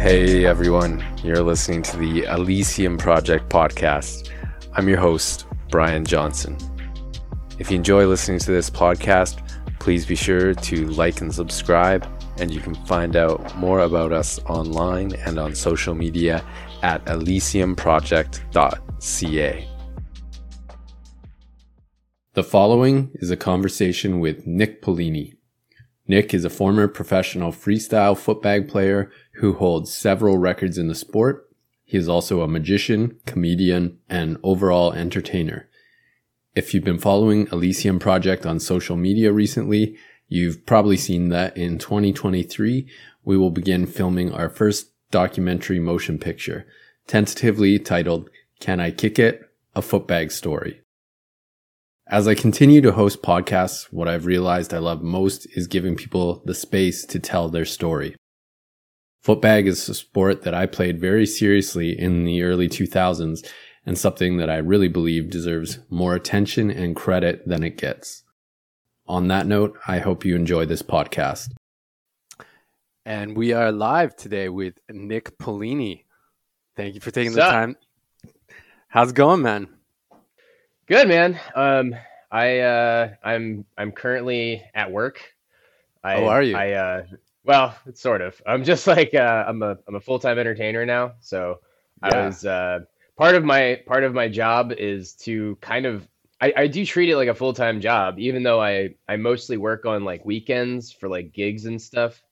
Hey everyone, you're listening to the Elysium Project podcast. I'm your host, Brian Johnson. If you enjoy listening to this podcast, please be sure to like and subscribe, and you can find out more about us online and on social media at elysiumproject.ca. The following is a conversation with Nick Polini. Nick is a former professional freestyle footbag player who holds several records in the sport. He is also a magician, comedian, and overall entertainer. If you've been following Elysium Project on social media recently, you've probably seen that in 2023, we will begin filming our first documentary motion picture, tentatively titled Can I Kick It? A Footbag Story. As I continue to host podcasts, what I've realized I love most is giving people the space to tell their story. Footbag is a sport that I played very seriously in the early 2000s and something that I really believe deserves more attention and credit than it gets. On that note, I hope you enjoy this podcast. And we are live today with Nick Polini. Thank you for taking What's the up? time. How's it going, man? Good man. Um, I uh, I'm I'm currently at work. I, Oh, are you? I uh, well, it's sort of. I'm just like uh, I'm a I'm a full time entertainer now. So I was uh, part of my part of my job is to kind of I, I do treat it like a full time job, even though I I mostly work on like weekends for like gigs and stuff.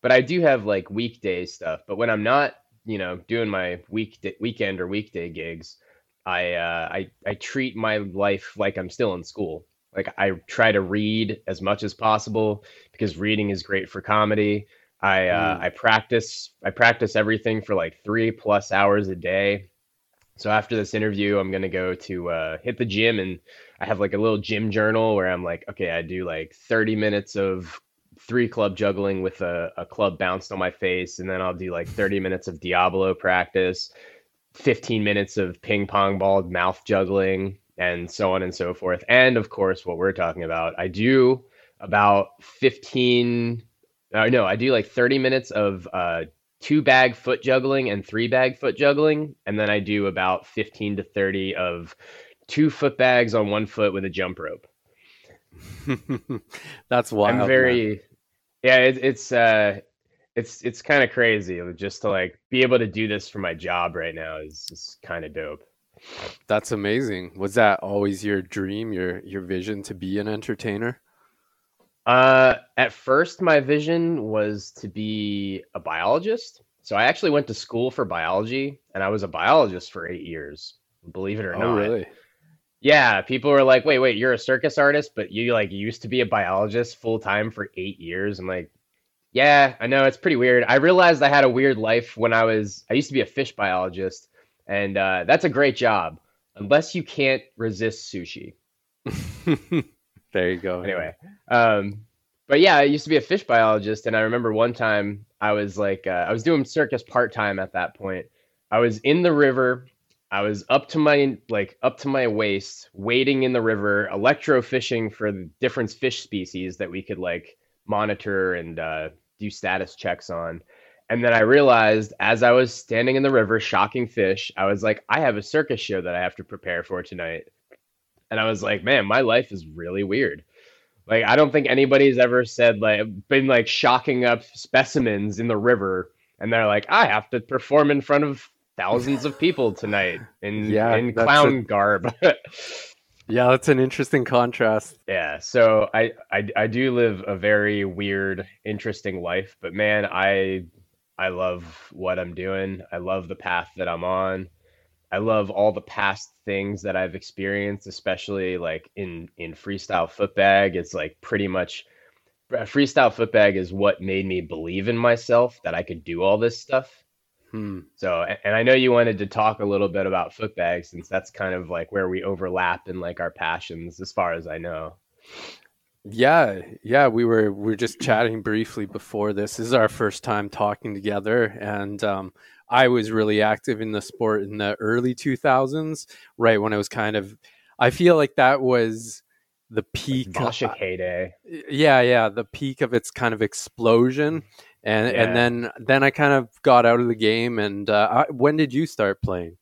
But I do have like weekday stuff. But when I'm not, you know, doing my week weekend or weekday gigs. I, uh, I I treat my life like I'm still in school. Like I try to read as much as possible because reading is great for comedy. I uh, Mm. I practice I practice everything for like three plus hours a day. So after this interview, I'm gonna go to uh, hit the gym and I have like a little gym journal where I'm like, okay, I do like 30 minutes of three club juggling with a, a club bounced on my face, and then I'll do like 30 minutes of diabolo practice. 15 minutes of ping pong ball mouth juggling and so on and so forth. And of course, what we're talking about, I do about 15, uh, no, I do like 30 minutes of uh, two bag foot juggling and three bag foot juggling. And then I do about 15 to 30 of two foot bags on one foot with a jump rope. That's wild. I'm man. very, yeah, it, it's, uh, it's it's kind of crazy just to like be able to do this for my job right now is, is kind of dope. That's amazing. Was that always your dream, your your vision to be an entertainer? Uh, at first, my vision was to be a biologist. So I actually went to school for biology, and I was a biologist for eight years. Believe it or Oh, not. really? Yeah, people were like, "Wait, wait, you're a circus artist, but you like used to be a biologist full time for eight years." I'm like, "Yeah, I know it's pretty weird." I realized I had a weird life when I was. I used to be a fish biologist, and uh, that's a great job unless you can't resist sushi. there you go. anyway um but yeah i used to be a fish biologist and i remember one time i was like uh, i was doing circus part-time at that point i was in the river i was up to my like up to my waist wading in the river electrofishing for the different fish species that we could like monitor and uh, do status checks on and then i realized as i was standing in the river shocking fish i was like i have a circus show that i have to prepare for tonight and I was like, man, my life is really weird. Like, I don't think anybody's ever said like been like shocking up specimens in the river, and they're like, I have to perform in front of thousands of people tonight in Yeah, in clown garb. Yeah, that's an interesting contrast. yeah, so I, I I do live a very weird, interesting life, but man, I I love what I'm doing. I love the path that I'm on. I love all the past things that I've experienced, especially like in in freestyle footbag. It's like pretty much uh, freestyle footbag is what made me believe in myself that I could do all this stuff. Hmm. So, and I know you wanted to talk a little bit about footbag since that's kind of like where we overlap in like our passions, as far as I know. Yeah, yeah, we were we were just chatting briefly before this. This is our first time talking together, and um, I was really active in the sport in the early 2000s, right when it was kind of. I feel like that was the peak like heyday. Yeah, yeah, the peak of its kind of explosion, and yeah. and then then I kind of got out of the game. And uh, I, when did you start playing?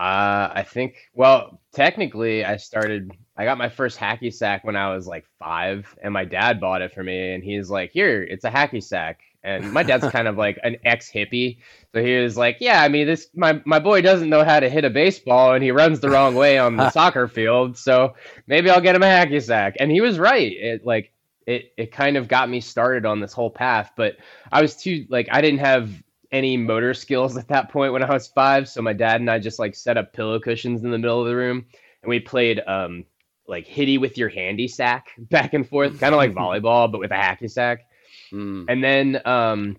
Uh, I think. Well, technically, I started. I got my first hacky sack when I was like five, and my dad bought it for me. And he's like, "Here, it's a hacky sack." And my dad's kind of like an ex hippie, so he was like, "Yeah, I mean, this my my boy doesn't know how to hit a baseball, and he runs the wrong way on the soccer field. So maybe I'll get him a hacky sack." And he was right. It like it it kind of got me started on this whole path, but I was too like I didn't have any motor skills at that point when I was five. So my dad and I just like set up pillow cushions in the middle of the room and we played um like hitty with your handy sack back and forth, kind of like volleyball, but with a hacky sack. Mm. And then um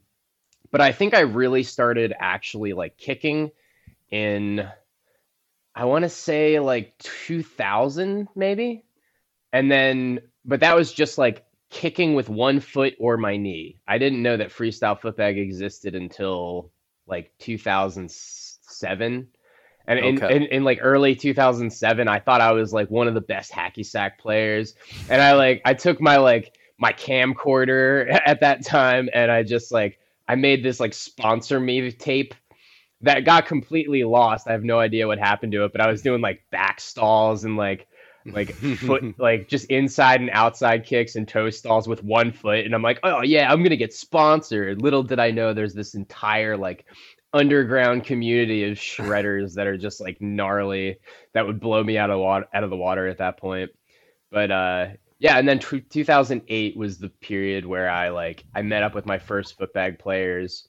but I think I really started actually like kicking in I want to say like 2000 maybe. And then but that was just like kicking with one foot or my knee. I didn't know that freestyle footbag existed until like 2007. And in, okay. in, in, like early 2007, I thought I was like one of the best hacky sack players. And I like, I took my like, my camcorder at that time and I just like, I made this like sponsor me tape that got completely lost. I have no idea what happened to it, but I was doing like back stalls and like like foot like just inside and outside kicks and toe stalls with one foot. And i'm like oh yeah i'm gonna get sponsored. Little did i know there's this entire like underground community of shredders that are just like gnarly that would blow me out of water out of the water at that point. But uh yeah and then t- 2008 was the period where i like i met up with my first footbag players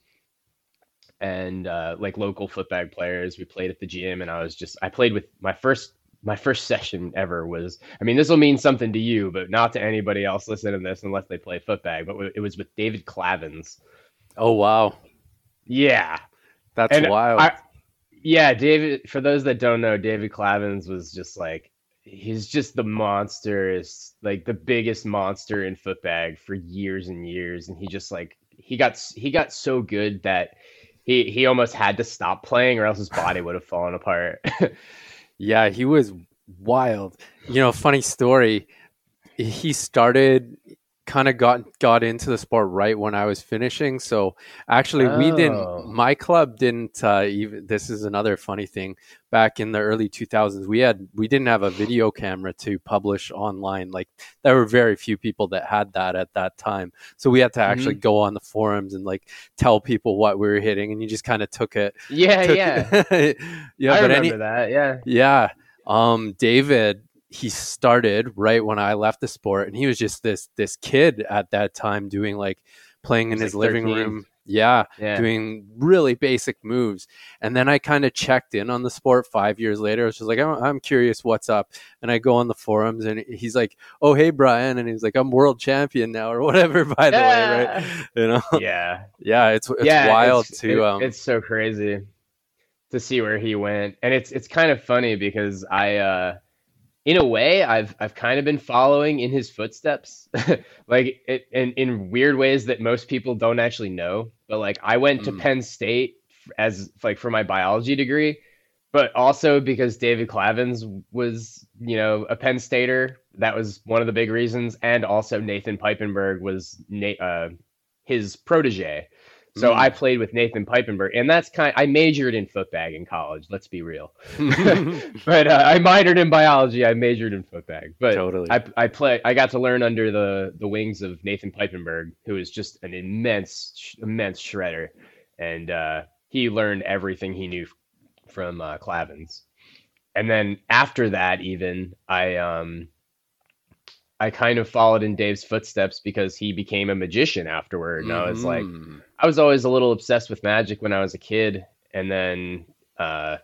and uh, like local footbag players. We played at the gym and i was just i played with my first my first session ever was i mean this will mean something to you but not to anybody else listening to this unless they play footbag but it was with david clavins. Oh wow. Yeah. That's and wild. I, yeah david for those that don't know david clavins was just like he's just the monster is like the biggest monster in footbag for years and years. And he just like he got he got so good that he he almost had to stop playing or else his body would have fallen apart Yeah, he was wild. You know, funny story. He started kind of got got into the sport right when I was finishing. So actually, oh. we didn't. Oh. My club didn't uh, even. This is another funny thing. Back in the early 2000s, we had we didn't have a video camera to publish online. Like there were very few people that had that at that time. So we had to actually mm-hmm. go on the forums and like tell people what we were hitting, and you just kind of took it. Yeah, took, yeah, yeah. I remember any, that. Yeah, yeah. Um, David he started right when I left the sport, and he was just this this kid at that time doing like playing in his like living 13. room. Yeah, yeah, doing really basic moves. And then I kind of checked in on the sport five years later. I was just like, I'm, I'm, curious what's up. And I go on the forums and he's like, Oh, hey, Brian. And he's like, I'm world champion now or whatever, by the way. Right. You know? Yeah. Yeah. It's, it's yeah, wild it's, to, it, um, it's so crazy to see where he went. And it's, it's kind of funny because I, uh, in a way I've I've kind of been following in his footsteps, like it, in in weird ways that most people don't actually know. But like I went mm. to Penn State as like for my biology degree, but also because David Clavins was you know a Penn Stater. That was one of the big reasons, and also Nathan Piepenburg was Na- uh, his protege. So mm. I played with Nathan Piepenburg, and that's kind. I majored in footbag in college. Let's be real, but uh, I minored in biology. I majored in footbag, but totally. I I play. I got to learn under the the wings of Nathan Piepenburg, who is just an immense immense shredder, and uh, he learned everything he knew from uh, Clavins. And then after that, even I um I kind of followed in Dave's footsteps because he became a magician afterward. And mm. I was like, mm. I was always a little obsessed with magic when I was a kid. And then uh,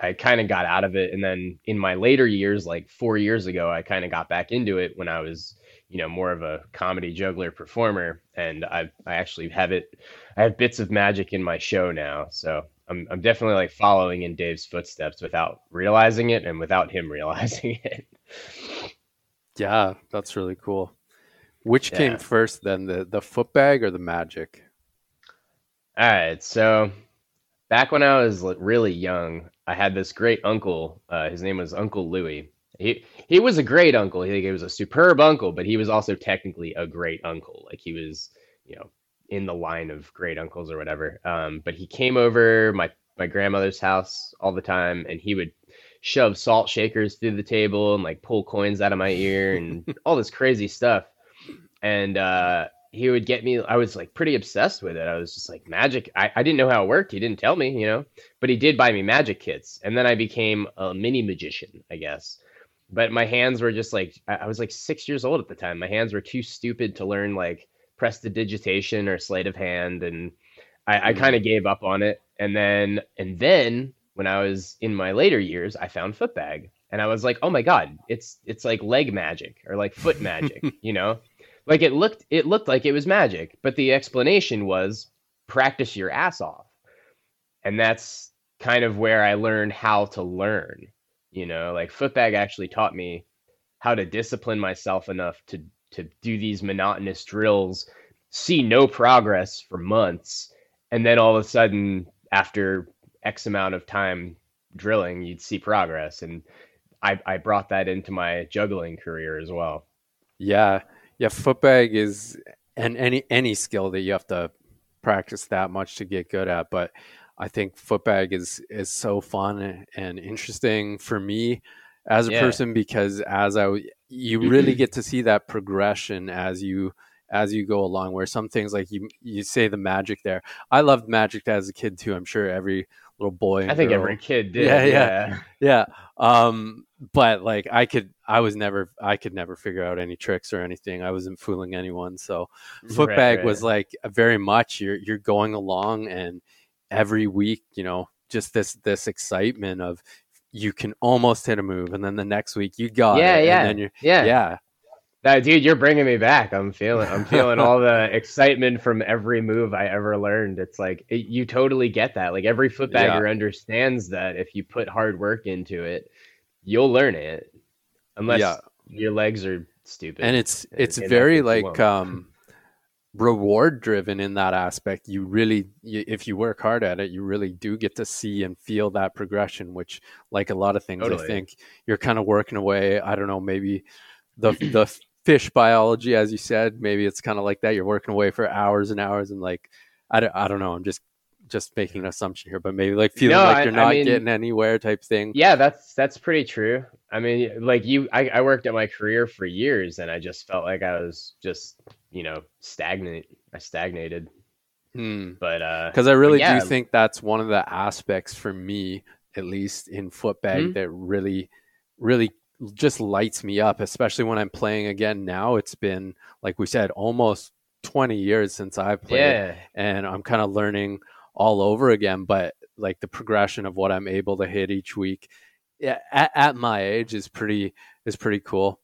I kind of got out of it. And then in my later years, like four years ago, I kind of got back into it when I was, you know, more of a comedy juggler performer. And I, I actually have it, I have bits of magic in my show now. So I'm, I'm definitely like following in Dave's footsteps without realizing it and without him realizing it. Yeah, that's really cool. Which yeah. came first then, the the foot bag or the magic? All right, so back when I was really young, I had this great uncle. Uh, his name was Uncle Louie, He he was a great uncle. He, he was a superb uncle, but he was also technically a great uncle. Like he was, you know, in the line of great uncles or whatever. Um, but he came over my my grandmother's house all the time, and he would shove salt shakers through the table and like pull coins out of my ear and all this crazy stuff. And uh, he would get me. I was like pretty obsessed with it. I was just like magic. I, I didn't know how it worked. He didn't tell me, you know. But he did buy me magic kits, and then I became a mini magician, I guess. But my hands were just like I, I was like six years old at the time. My hands were too stupid to learn like prestidigitation or sleight of hand, and I, I kind of gave up on it. And then and then when I was in my later years, I found footbag, and I was like, oh my god, it's it's like leg magic or like foot magic, you know? Like it looked it looked like it was magic, but the explanation was practice your ass off. And that's kind of where I learned how to learn. You know, like footbag actually taught me how to discipline myself enough to to do these monotonous drills, see no progress for months, and then all of a sudden after X amount of time drilling, you'd see progress. And I, I brought that into my juggling career as well. Yeah. Yeah. Footbag is and any any skill that you have to practice that much to get good at. But I think footbag is is so fun and interesting for me as a yeah. person because as I you really get to see that progression as you as you go along where some things like you you say the magic there i loved magic as a kid too i'm sure every little boy i think girl. every kid did yeah yeah yeah. um but like i could i was never i could never figure out any tricks or anything. I wasn't fooling anyone. So footbag right, right. was like very much you're you're going along and every week you know just this this excitement of you can almost hit a move and then the next week you got yeah, it yeah, and then you're yeah. yeah that dude, you're bringing me back. I'm feeling, I'm feeling all the excitement from every move I ever learned. It's like it, you totally get that. Like every footbagger yeah. understands that if you put hard work into it, you'll learn it. Unless yeah. your legs are stupid. And it's it's very like um reward driven in that aspect. You really, you, if you work hard at it, you really do get to see and feel that progression. Which, like a lot of things, totally. I think you're kind of working away. I don't know, maybe the the fish biology, as you said, maybe it's kind of like that. You're working away for hours and hours, and like I don't, I don't know. I'm just just making an assumption here, but maybe like feeling no, like you're I, not I mean, getting anywhere type thing. Yeah, that's that's pretty true. I mean, like you, I, I worked at my career for years, and I just felt like I was just you know stagnant. I stagnated. Hmm. But because uh, I really yeah. do think that's one of the aspects for me, at least in footbag, hmm that really, really just lights me up, especially when I'm playing again now. It's been, like we said, almost 20 years since I played, yeah. and I'm kind of learning all over again. But like the progression of what I'm able to hit each week, at, at my age is pretty is pretty cool.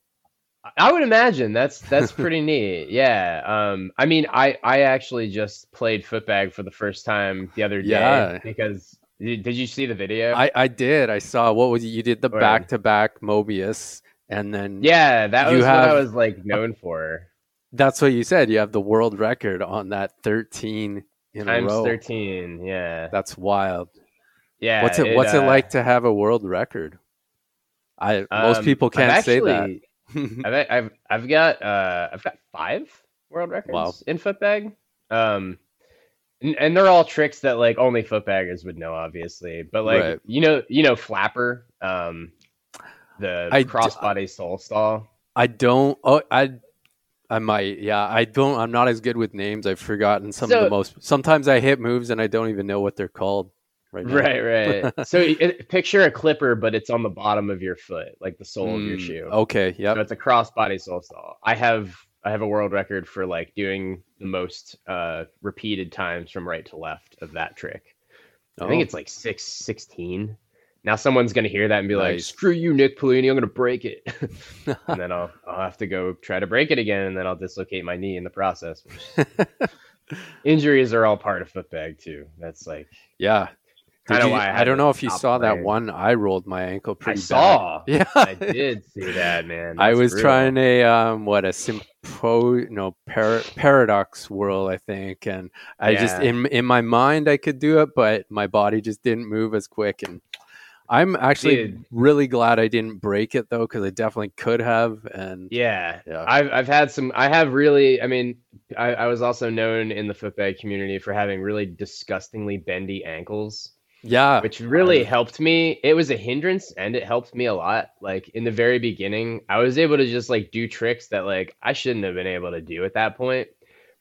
I would imagine that's that's pretty neat. Yeah. Um. I mean, I I actually just played footbag for the first time the other day yeah. because did you see the video? I, I did. I saw what was you did the back to back Mobius, and then yeah, that was have, what I was like known for. That's what you said. You have the world record on that thirteen in Times a row. Thirteen, yeah, that's wild. Yeah, what's it, it What's uh, it like to have a world record? I um, most people can't actually, say that. I've, I've I've got uh I've got five world records wow. in footbag. Um, and, and, they're all tricks that like only footbaggers would know, obviously. But like right. you know, you know, flapper, um, the I crossbody d- soul stall. I don't. Oh, I. I might, yeah. I don't. I'm not as good with names. I've forgotten some so, of the most. Sometimes I hit moves and I don't even know what they're called. Right, now. right, right. so it, picture a clipper, but it's on the bottom of your foot, like the sole mm, of your hmm, shoe. Okay, yeah. So it's a crossbody soul stall. I have I have a world record for like doing the most uh, repeated times from right to left of that trick. Oh. I think oh. it's like six sixteen. Now someone's gonna hear that and be nice. like, "Screw you, Nick Polini! I'm gonna break it," and then I'll I'll have to go try to break it again, and then I'll dislocate my knee in the process. Injuries are all part of footbag too. That's like yeah, Kind of why I, I, don't know if you saw playing. that one. I rolled my ankle pretty I bad. saw. Yeah, I did see that, man. That's I was trying a um, what a simpo no par- paradox whirl, I think, and I yeah. just in in my mind I could do it, but my body just didn't move as quick, and I'm actually Dude. really glad I didn't break it though, because I definitely could have. And Yeah. Yeah. I've I've had some I have really I mean I, I was also known in the footbag community for having really disgustingly bendy ankles, yeah, which really I- helped me. It was a hindrance and it helped me a lot. Like in the very beginning, I was able to just like do tricks that like I shouldn't have been able to do at that point,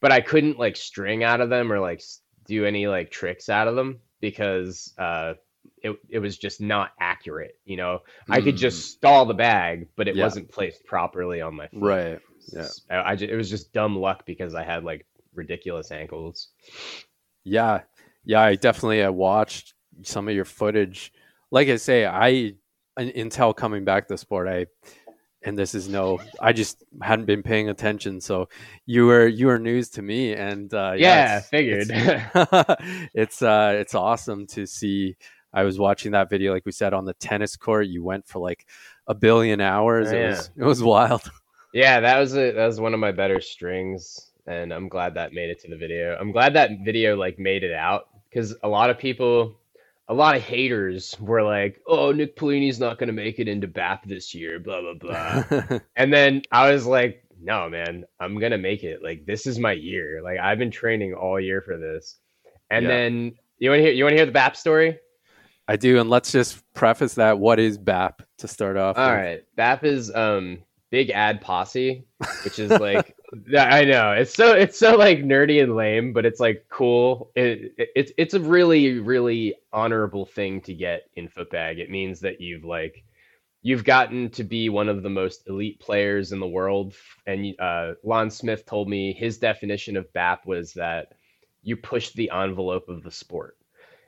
but I couldn't like string out of them or like do any like tricks out of them because uh it, it was just not accurate, you know. I could Mm, just stall the bag, but it Yeah. wasn't placed properly on my foot. right. Yeah. I ju- it was just dumb luck because I had like ridiculous ankles. Yeah, yeah, I definitely I watched some of your footage. Like I say, I un- until coming back to sport, I and this is no, I just hadn't been paying attention. So you were you were news to me, and uh, Yeah, it's- figured. It's it's, uh, it's awesome to see. I was watching that video, like we said, on the tennis court. You went for like a billion hours. Oh, It yeah. was it was wild. yeah, that was a, that was one of my better strings, and I'm glad that made it to the video. I'm glad that video like made it out because a lot of people, a lot of haters were like, "Oh, Nick Polini's not gonna make it into BAP this year," blah blah blah. And then I was like, no, man, I'm gonna make it. Like this is my year. Like I've been training all year for this. And Yeah. then you want to hear you want to hear the BAP story? I do, and let's just preface that. What is BAP to start off? All with? right, BAP is um big ad posse, which is like I know it's so it's so like nerdy and lame, but it's like cool. It, it, it's it's a really really honorable thing to get in footbag. It means that you've like you've gotten to be one of the most elite players in the world. And uh, Lon Smith told me his definition of BAP was that you push the envelope of the sport.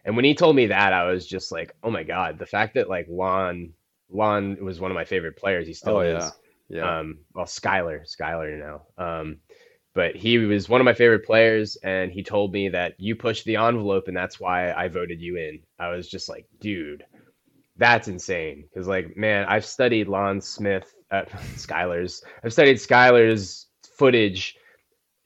And when he told me that, I was just like, oh my god, the fact that like Lon Lon was one of my favorite players. He still Oh, is. yeah. Yeah. Um, well, Skyler, Skyler now. Um, but he was one of my favorite players, and he told me that you pushed the envelope, and that's why I voted you in. I was just like, dude, that's insane. Because like, man, I've studied Lon Smith, uh, Skyler's. I've studied Skyler's footage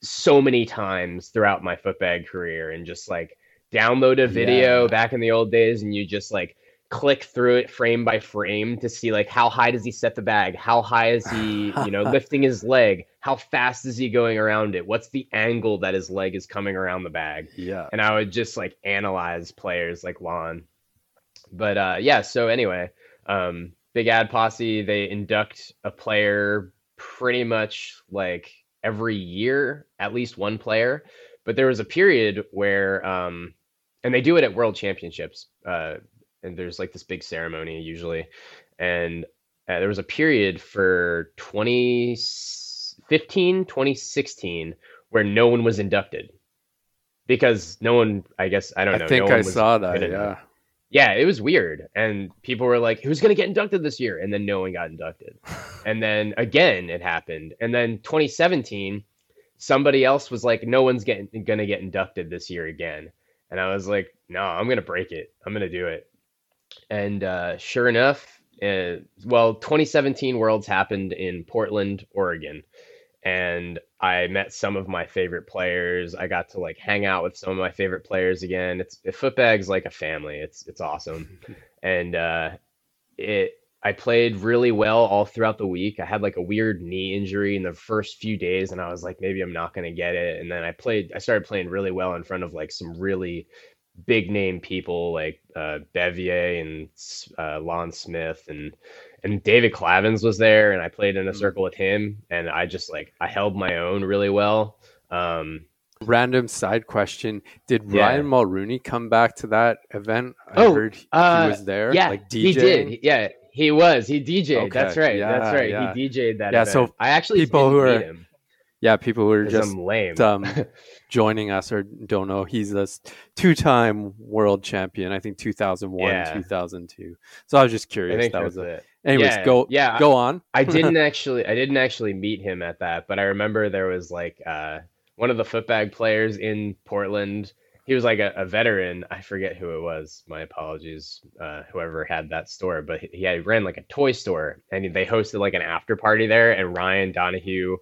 so many times throughout my footbag career, and just like download a video Yeah. back in the old days, and you just like click through it frame by frame to see like how high does he set the bag? How high is he you know lifting his leg? How fast is he going around it? What's the angle that his leg is coming around the bag? Yeah. and i would just like analyze players like lon. But uh yeah so anyway um big ad posse they induct a player pretty much like every year at least one player. But there was a period where um and they do it at world championships uh and there's like this big ceremony usually and uh, there was a period for 2015 2016 where no one was inducted. Because no one i guess i don't know I think no one I saw that. Yeah. yeah it was weird and people were like who's going to get inducted this year? And then no one got inducted. And then again it happened. And then 2017 somebody else was like no one's getting going to get inducted this year again. And i was like no i'm going to break it. I'm going to do it and uh, sure enough uh, well 2017 worlds happened in portland oregon. And i met some of my favorite players. I got to like hang out with some of my favorite players again. It's footbag's like a family. It's it's awesome. And uh, it I played really well all throughout the week. I had like a weird knee injury in the first few days, and I was like, maybe I'm not going to get it. And then I played, I started playing really well in front of like some really big name people like uh, Bevier and uh, Lon Smith and and David Clavins was there, and I played in a Mm. circle with him, and I just like I held my own really well. Um, Random side question: Did Yeah. Ryan Mulroney come back to that event? I Oh, heard he uh, was there. yeah, like he did. Yeah, he was. He DJ'd. That's Okay, right. That's right. yeah. He DJ'd that. Yeah, event. so I actually people didn't who meet are him Yeah, people who are just lame. um, joining us or don't know, he's a s- two-time world champion. I think 2001, Yeah. 2002. So I was just curious. That was it. it. Anyways, yeah, go Yeah, go on. I didn't actually I didn't actually meet him at that, but I remember there was like uh, one of the footbag players in Portland. He was like a, a veteran. I forget who it was. My apologies, uh, whoever had that store. But he, he had, ran like a toy store, and they hosted like an after party there. And Ryan Donahue,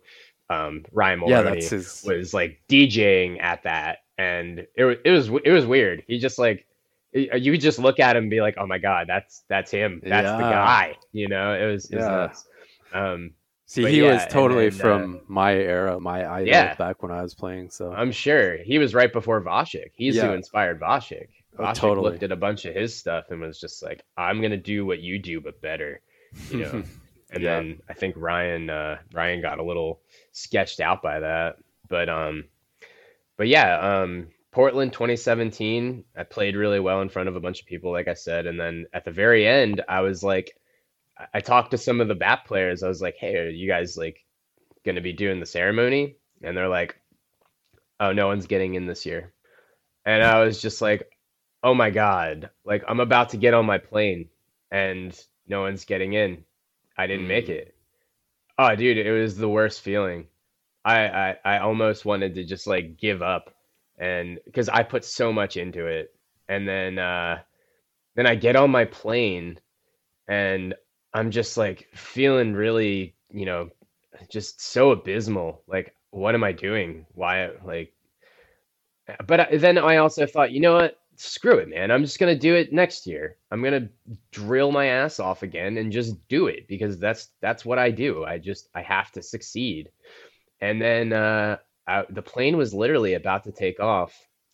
um, Ryan Yeah, Mulroney that's his. was like DJing at that, and it was it was it was weird. He just like you could just look at him and be like, "Oh my god, that's that's him. That's yeah. the guy." You know, it was, it was yeah. nuts. Um, See, he yeah, was totally then, from uh, my era, my idol yeah. back when I was playing. So I'm sure he was right before Vasek. He's yeah. who inspired Vasek. Oh, oh, totally. looked at a bunch of his stuff and was just like, "I'm gonna do what you do, but better." You know. and yeah. then I think Ryan uh, Ryan got a little sketched out by that. But um, but yeah, um, Portland 2017, I played really well in front of a bunch of people, like I said, and then at the very end, I was like I talked to some of the BAP players. I was like, "Hey, are you guys like going to be doing the ceremony?" And they're like, "Oh, no one's getting in this year." And I was just like, "Oh my god! Like I'm about to get on my plane, and no one's getting in. I didn't make mm. it." Oh, dude, it was the worst feeling. I I, I almost wanted to just like give up, and because I put so much into it, and then uh, then I get on my plane, and I'm just like feeling really, you know, just so abysmal. Like, what am I doing? Why, like, but then I also thought, you know what? Screw it, man. I'm just going to do it next year. I'm going to drill my ass off again and just do it because that's, that's what I do. I just, I have to succeed. And then, uh, I, the plane was literally about to take off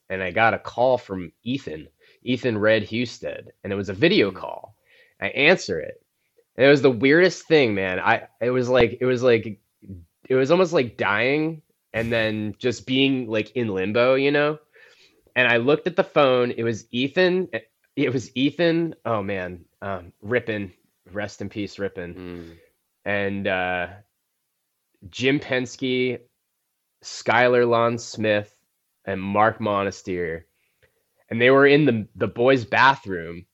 and I got a call from Ethan, Ethan Red Husted, and it was a video hmm. call. I answer it and it was the weirdest thing, man. I it was like it was like it was almost like dying and then just being like in limbo, you know? And I looked at the phone. It was Ethan. It was Ethan. Oh man, um, Rippin. Rest in peace, Rippin. Mm. And uh, Jim Penske, Skylar Lon Smith, and Mark Monasteer. And they were in the the boys' bathroom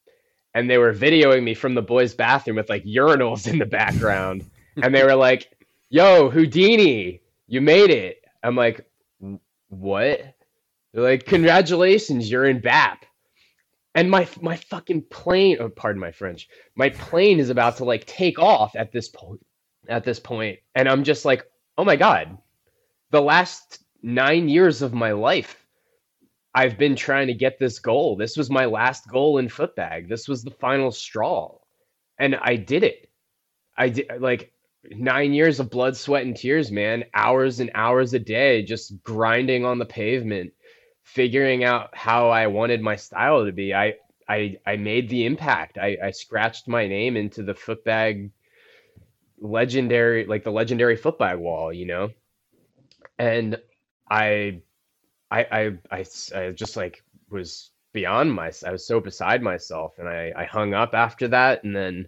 and they were videoing me from the boys' bathroom with like urinals in the background. and they were like, Yo, Houdini, you made it. I'm like, What? They're like, Congratulations, you're in BAP. And my my fucking plane, oh, pardon my French, my plane is about to like take off at this point. At this point, and I'm just like, oh my god, the last nine years of my life I've been trying to get this goal. This was my last goal in footbag. This was the final straw. And I did it. I did like nine years of blood, sweat, and tears, man. Hours and hours a day just grinding on the pavement, figuring out how I wanted my style to be. I I I made the impact. I, I scratched my name into the footbag legendary like the legendary footbag wall, you know? And I I, I, I, I just like was beyond my, I was so beside myself and I, I hung up after that. And then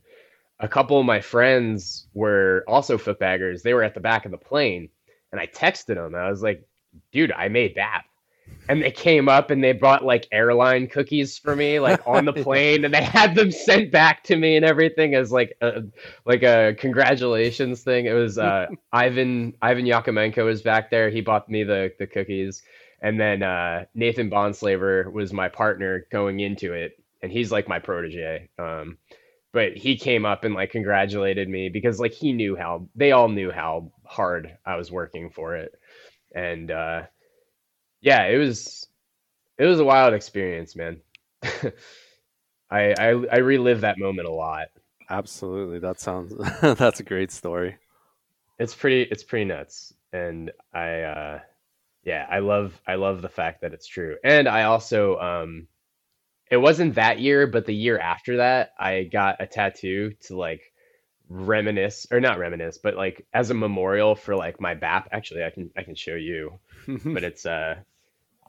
a couple of my friends were also footbaggers. They were at the back of the plane and I texted them. I was like, dude, I made that. And they came up and they brought like airline cookies for me, like on the plane, and they had them sent back to me and everything as like a like a congratulations thing. It was uh, Ivan Ivan Yakomenko was back there. He bought me the the cookies, and then uh, Nathan Bonslaver was my partner going into it, and he's like my protege. Um, but he came up and like congratulated me because like he knew how they all knew how hard I was working for it, and uh, yeah, it was it was a wild experience, man. I, I I relive that moment a lot. Absolutely, that sounds that's a great story. It's pretty it's pretty nuts, and I. Uh, yeah, I love I love the fact that it's true. And I also um it wasn't that year, but the year after that, I got a tattoo to like reminisce or not reminisce, but like as a memorial for like my BAP. Actually, I can I can show you. but it's uh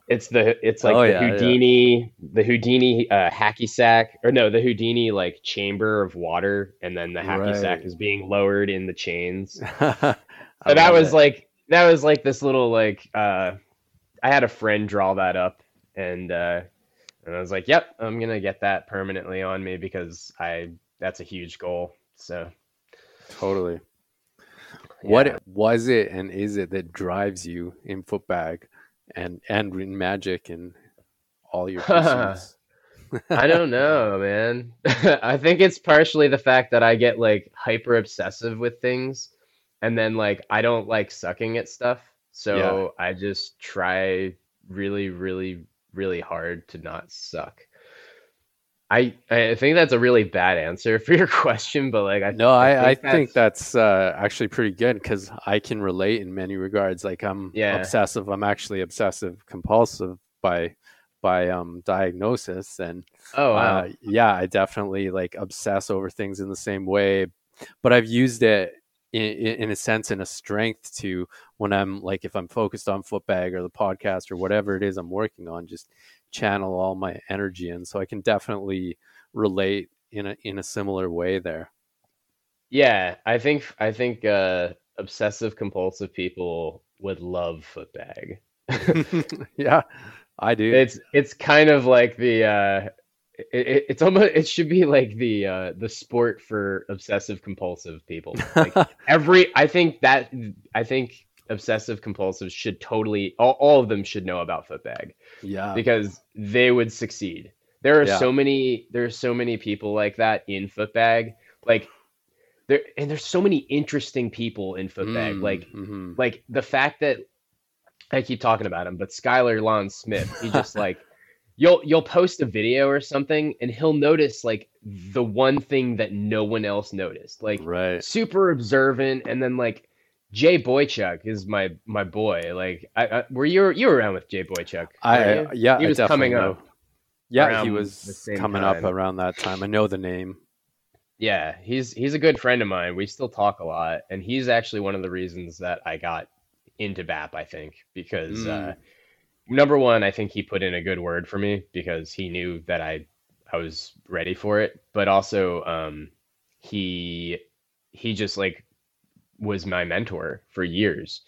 it's the it's like oh, the yeah, Houdini yeah. the Houdini uh, hacky sack or no the Houdini like chamber of water and then the hacky right. sack is being lowered in the chains. so that was it. like that was like this little like uh I had a friend draw that up and uh and I was like, "Yep, I'm going to get that permanently on me because I that's a huge goal." So totally. Yeah. What was it and is it that drives you in footbag and and in magic and all your pursuits? I don't know, man. I think it's partially the fact that I get like hyper obsessive with things and then like I don't like sucking at stuff, so yeah. I just try really, really, really hard to not suck. I I think that's a really bad answer for your question, but like I no, I, I think, I think that's, that's uh, actually pretty good because I can relate in many regards. Like I'm Yeah. obsessive. I'm actually obsessive compulsive by by um diagnosis and oh wow. uh, yeah, I definitely like obsess over things in the same way, but I've used it in, in a sense in a strength to when I'm like if I'm focused on footbag or the podcast or whatever it is I'm working on, just channel all my energy in. So I can definitely relate in a in a similar way there. Yeah, I think I think uh, obsessive compulsive people would love footbag. yeah, I do. It's it's kind of like the uh, it, it- it's almost it should be like the uh, the sport for obsessive compulsive people. Like every I think that I think obsessive compulsive should totally all, all of them should know about footbag yeah, because they would succeed. There are Yeah. so many there are so many people like that in footbag. Like there and there's so many interesting people in footbag. Mm, Like mhm. like the fact that I keep talking about him, but Skylar Lon Smith, he just like you'll you'll post a video or something and he'll notice like the one thing that no one else noticed. Like right. super observant and then like Jay Boychuk is my my boy. Like I, I were you you were around with Jay Boychuk? I you? yeah, he was coming know. up. Yeah, he was coming up around that time. I know the name. Yeah, he's he's a good friend of mine. We still talk a lot, and he's actually one of the reasons that I got into BAP. I think because uh, Mm. number one, I think he put in a good word for me because he knew that I I was ready for it, but also um, he he just like was my mentor for years,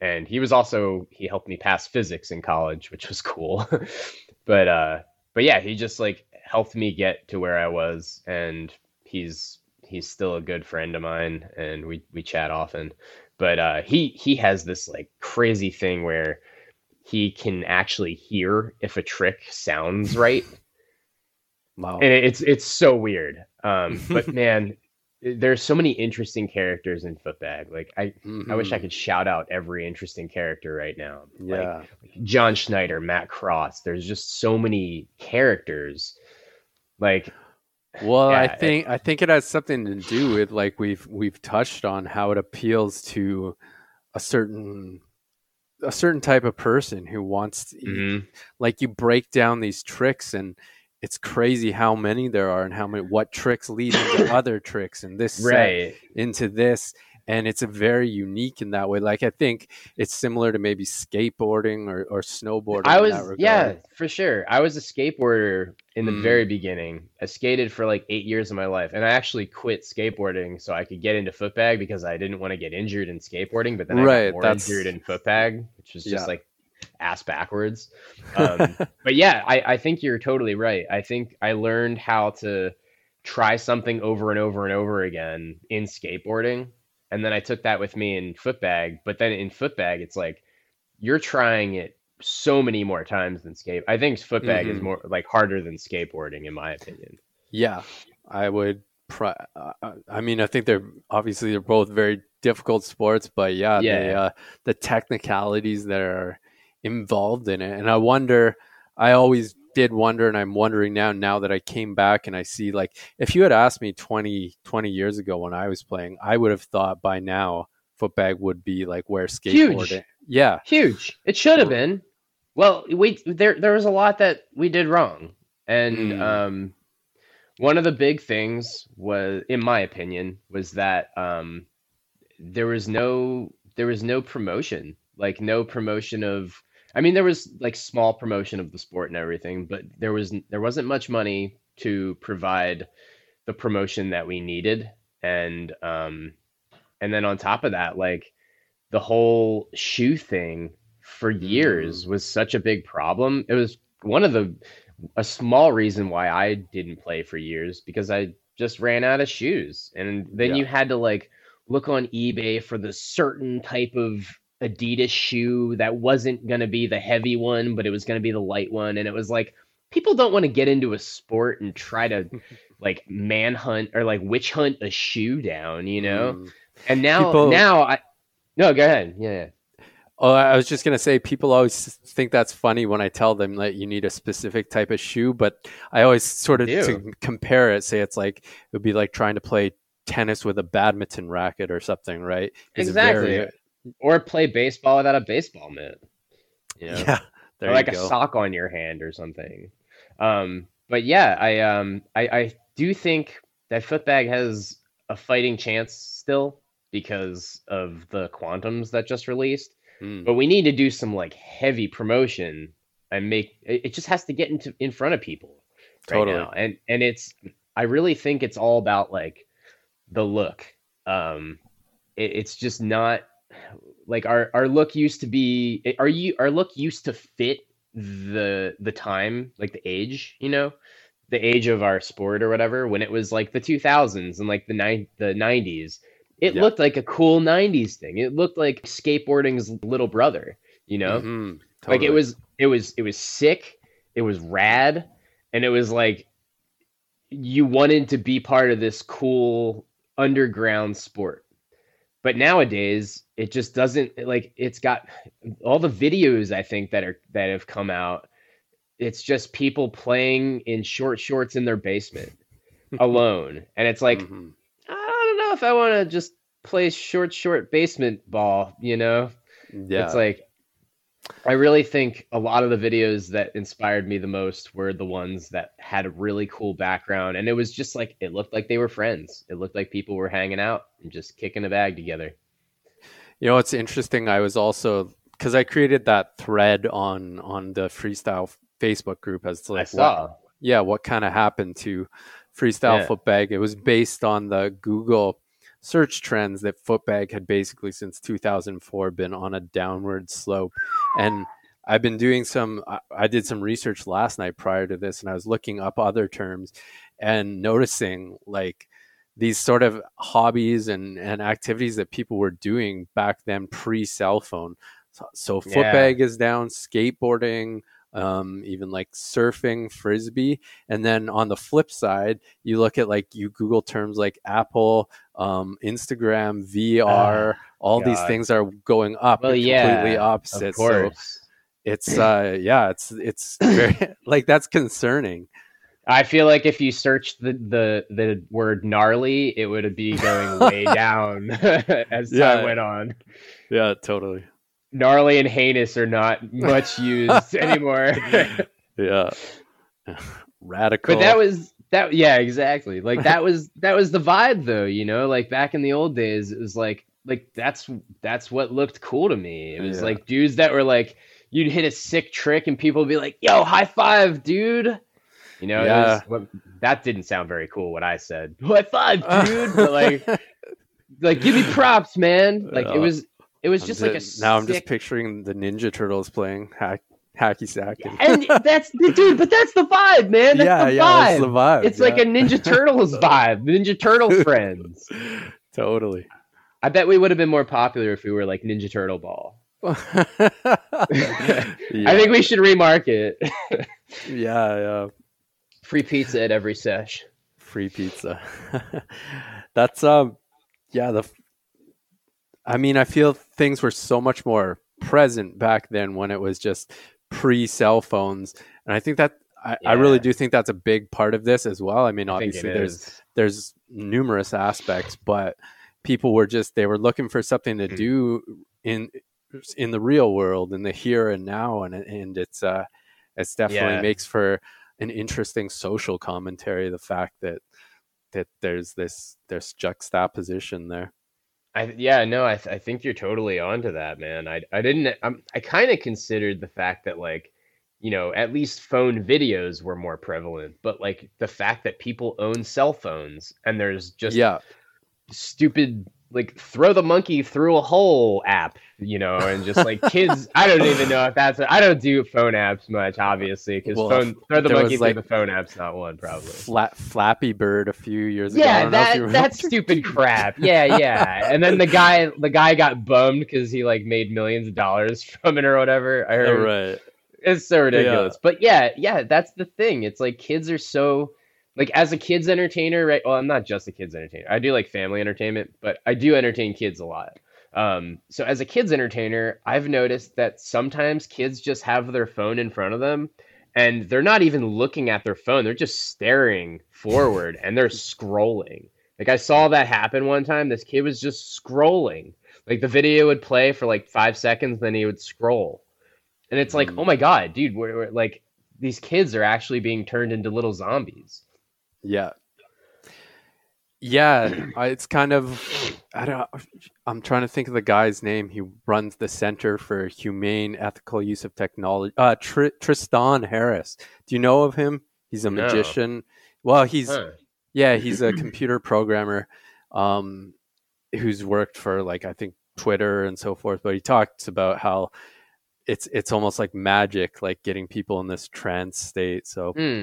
and he was also he helped me pass physics in college, which was cool. but uh, but yeah, he just like helped me get to where I was, and he's he's still a good friend of mine, and we we chat often. But uh, he he has this like crazy thing where he can actually hear if a trick sounds right, Wow. and it's it's so weird. Um, but man, there's so many interesting characters in Footbag. Like I I wish I Mhm. could shout out every interesting character right now. Like, Yeah. John Schneider, Matt Cross. There's just so many characters. Like, Well, I Yeah, it- think I think it has something to do with like we've we've touched on how it appeals to a certain a certain type of person who wants to, mhm. like you break down these tricks and it's crazy how many there are and how many what tricks lead into other tricks and this right. into this and it's a very unique in that way like i think it's similar to maybe skateboarding or, or snowboarding I was, yeah, for sure. I was a skateboarder in the Mm. very beginning. I skated for like eight years of my life, and I actually quit skateboarding so I could get into footbag because I didn't want to get injured in skateboarding. But then I Right, got more that's- injured in footbag, which was just Yeah. like ass backwards. Um, but yeah, I, I think you're totally right. I think I learned how to try something over and over and over again in skateboarding. And then I took that with me in footbag. But then in footbag, it's like you're trying it so many more times than skate. I think footbag is Mhm. more like harder than skateboarding, in my opinion. Yeah, I would. Pri- I mean, I think they're obviously they're both very difficult sports, but yeah, the Yeah. uh, the technicalities that are involved in it, and I wonder. I always did wonder, and I'm wondering now. Now that I came back and I see, like, if you had asked me 20, 20 years ago when I was playing, I would have thought by now footbag would be like where skateboarding. Yeah, Huge. It should have been. Well, we there there was a lot that we did wrong, and Mm. um, one of the big things was, in my opinion, was that um, there was no there was no promotion, like no promotion of. I mean, there was like small promotion of the sport and everything, but there was there wasn't much money to provide the promotion that we needed, and um, and then on top of that, like the whole shoe thing for years was such a big problem. It was one of the a small reason why I didn't play for years because I just ran out of shoes. And then Yeah. you had to like look on eBay for the certain type of Adidas shoe that wasn't going to be the heavy one, but it was going to be the light one and it was like people don't want to get into a sport and try to like manhunt or like witch hunt a shoe down, you know? Mm. And now People- now I No, go ahead. Yeah. yeah. Oh, I was just gonna say, people always think that's funny when I tell them that you need a specific type of shoe, but I always sort of to compare it, say it's like it would be like trying to play tennis with a badminton racket or something, right? Exactly. Very... Or play baseball without a baseball mitt. You know? Yeah. or like a sock on your hand or something. Um, but yeah, I um I, I do think that footbag has a fighting chance still because of the quantums that just released. Mm. But we need to do some like heavy promotion and make it just has to get into in front of people right totally. now. And and it's I really think it's all about like the look. Um it, it's just not like our our look used to be are you our look used to fit the the time like the age you know the age of our sport or whatever when it was like the 2000s and like the ni- the 90s it yeah. looked like a cool 90s thing it looked like skateboarding's little brother you know mm-hmm. totally. like it was it was it was sick it was rad and it was like you wanted to be part of this cool underground sport but nowadays it just doesn't like it's got all the videos i think that are that have come out. It's just people playing in short shorts in their basement alone. And it's like mm-hmm. i don't know if i want to just play short short basement ball you know? Yeah. it's like I really think a lot of the videos that inspired me the most were the ones that had a really cool background. And it was just like, it looked like they were friends. It looked like people were hanging out and just kicking a bag together. You know, it's interesting. I was also, because I created that thread on on the freestyle Facebook group as to like. What, yeah, what kind of happened to freestyle yeah. footbag? It was based on the Google search trends that Footbag had basically since 2004 been on a downward slope. And I've been doing some, I did some research last night prior to this, and I was looking up other terms and noticing like these sort of hobbies and, and activities that people were doing back then pre cell phone. So, so Footbag yeah. is down, skateboarding, um, even like surfing, frisbee. And then on the flip side, you look at like you Google terms like Apple, um, Instagram, VR, uh, all God. these things are going up. Well, yeah, completely opposite. So it's uh, yeah, it's it's very like that's concerning. I feel like if you search the the the word gnarly, it would be going way down as yeah. time went on. Yeah, totally gnarly and heinous are not much used anymore. yeah. Radical. But that was that yeah, exactly. Like that was that was the vibe though, you know? Like back in the old days it was like like that's that's what looked cool to me. It was yeah. like dudes that were like you'd hit a sick trick and people would be like, "Yo, high five, dude." You know, yeah. Was, that didn't sound very cool what I said. High five, dude. but like like give me props, man. Like it was it was just, like a now. I'm just picturing the Ninja Turtles playing hack, hacky sack, and, and that's dude. But that's the vibe, man. That's yeah, the yeah, vibe. That's the vibe. It's yeah. like a Ninja Turtles vibe. Ninja Turtle friends. totally. I bet we would have been more popular if we were like Ninja Turtle Ball. I think we should remarket. yeah, yeah. Free pizza at every sesh. Free pizza. That's um, yeah. The I mean, I feel things were so much more present back then when it was just pre cell phones, and I think that I, yeah. I, really do think that's a big part of this as well. I mean, I obviously there's is. there's numerous aspects, but people were just they were looking for something to mm-hmm. do in in the real world in the here and now, and and it's uh it's definitely yeah. makes for an interesting social commentary. The fact that that there's this there's juxtaposition there. I yeah no I th- I think you're totally onto that man. I I didn't I'm, I kind of considered the fact that like you know at least phone videos were more prevalent but like the fact that people own cell phones and there's just yeah. stupid like throw the monkey through a hole app, you know, and just like kids. I don't even know if that's. I don't do phone apps much, obviously, because well, phone throw the monkey through like the phone app's not one probably. Flat Flappy Bird a few years yeah, ago. Yeah, that that's stupid crap. Yeah, yeah. And then the guy the guy got bummed because he like made millions of dollars from it or whatever. I oh, heard. Oh, right. It's so ridiculous. Yeah. But yeah, yeah, that's the thing. It's like kids are so like as a kids entertainer, right? Well, I'm not just a kids entertainer. I do like family entertainment, but I do entertain kids a lot. Um, so as a kids entertainer, I've noticed that sometimes kids just have their phone in front of them and they're not even looking at their phone. They're just staring forward and they're scrolling. Like I saw that happen one time. This kid was just scrolling. Like the video would play for like five seconds, then he would scroll. And it's like, Mm. oh my god, dude, we're, we're like these kids are actually being turned into little zombies. Yeah. Yeah, it's kind of I don't I'm trying to think of the guy's name. He runs the Center for Humane Ethical Use of Technology. Uh Tr- Tristan Harris. Do you know of him? He's a No. magician. Well, he's Huh. yeah, he's a computer programmer um who's worked for like I think Twitter and so forth, but he talks about how it's it's almost like magic like getting people in this trance state. So Hmm.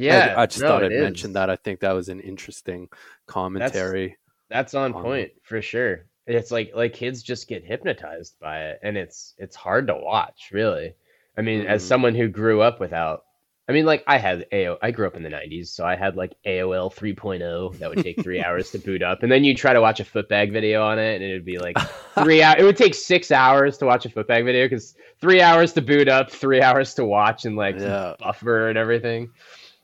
I- Yeah, I, just no, thought I'd mention that. I think that was an interesting commentary. That's on on- point for sure. It's like like kids just get hypnotized by it, and it's it's hard to watch. Really, I mean, as Mhm. someone who grew up without, I mean, like I had AO, I grew up in the '90s, so I had like AOL 3.0 that would take three hours to boot up, and then you try to watch a footbag video on it, and it would be like three hours. It would take six hours to watch a footbag video because three hours to boot up, three hours to watch, and like Yeah. buffer and everything.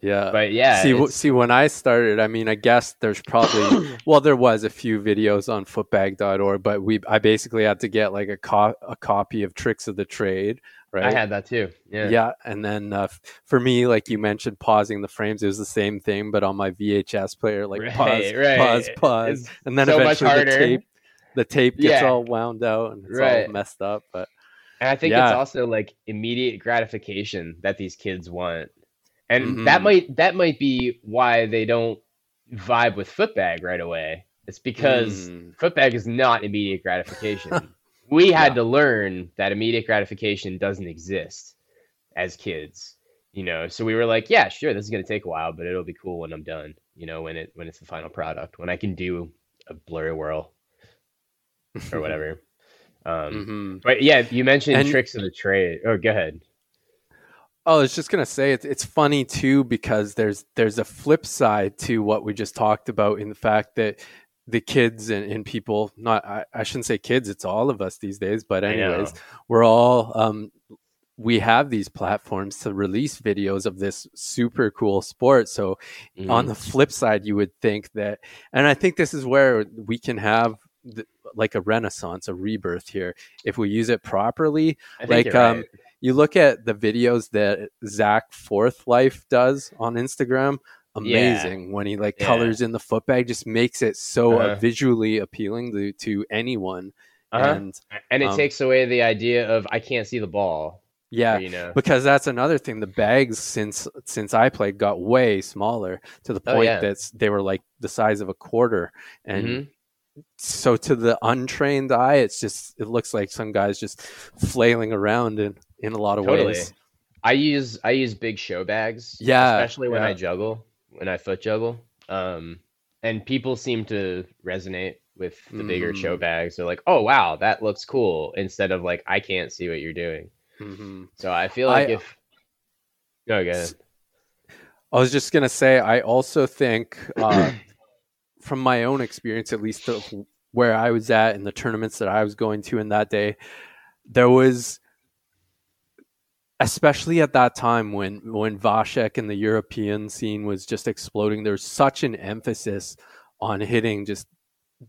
Yeah. But yeah, see, w- see, when I started, I mean, I guess there's probably well, there was a few videos on footbag.org, but we I basically had to get like a co- a copy of Tricks of the Trade, right? I had that too. Yeah. yeah. and then uh, for me, like you mentioned, pausing the frames, it was the same thing, but on my VHS player, like pause, Right, right. pause, pause, It's and then so much eventually the harder. tape, the tape gets Yeah. all wound out and it's all Right. messed up. But And I think Yeah. it's also like immediate gratification that these kids want. And that Mhm. might that might be why they don't vibe with footbag right away. It's because Mm. footbag is not immediate gratification. we had Yeah. to learn that immediate gratification doesn't exist as kids. You know, so we were like, yeah, sure, this is gonna take a while, but it'll be cool when I'm done. You know, when it when it's the final product, when I can do a blurry whirl or whatever. Um, Mhm. but yeah, you mentioned And- tricks of the trade. Oh, go ahead. Oh, I was just gonna say it's it's funny too because there's there's a flip side to what we just talked about in the fact that the kids and, and people not I, I shouldn't say kids it's all of us these days but anyways we're all um we have these platforms to release videos of this super cool sport so on Mhm. the flip side you would think that and i think this is where we can have the, like a renaissance a rebirth here if we use it properly I think like you're um right. You look at the videos that Zach Fourth Life does on Instagram, amazing when he like Yeah. colors in the footbag, just makes it so uh, Uh-huh. visually appealing to, to anyone. Uh-huh. And and it um, takes away the idea of I can't see the ball. yeah, you know. because that's another thing. The bags since since I played got way smaller to the Oh, point yeah. that they were like the size of a quarter, and Mhm. so to the untrained eye, it's just it looks like some guys just flailing around in in a lot of Totally. ways. I use I use big show bags. Yeah, especially when yeah. I juggle, when I foot juggle. Um, and people seem to resonate with the bigger show Mm. bags. They're like, "Oh wow, that looks cool," instead of like, "I can't see what you're doing." hmm So I feel like I- if no, go ahead. I was just gonna say, I also think, uh, from my own experience, at least where I was at in the tournaments that I was going to in that day, there was, especially at that time when when Vasek and the European scene was just exploding, There's such an emphasis on hitting just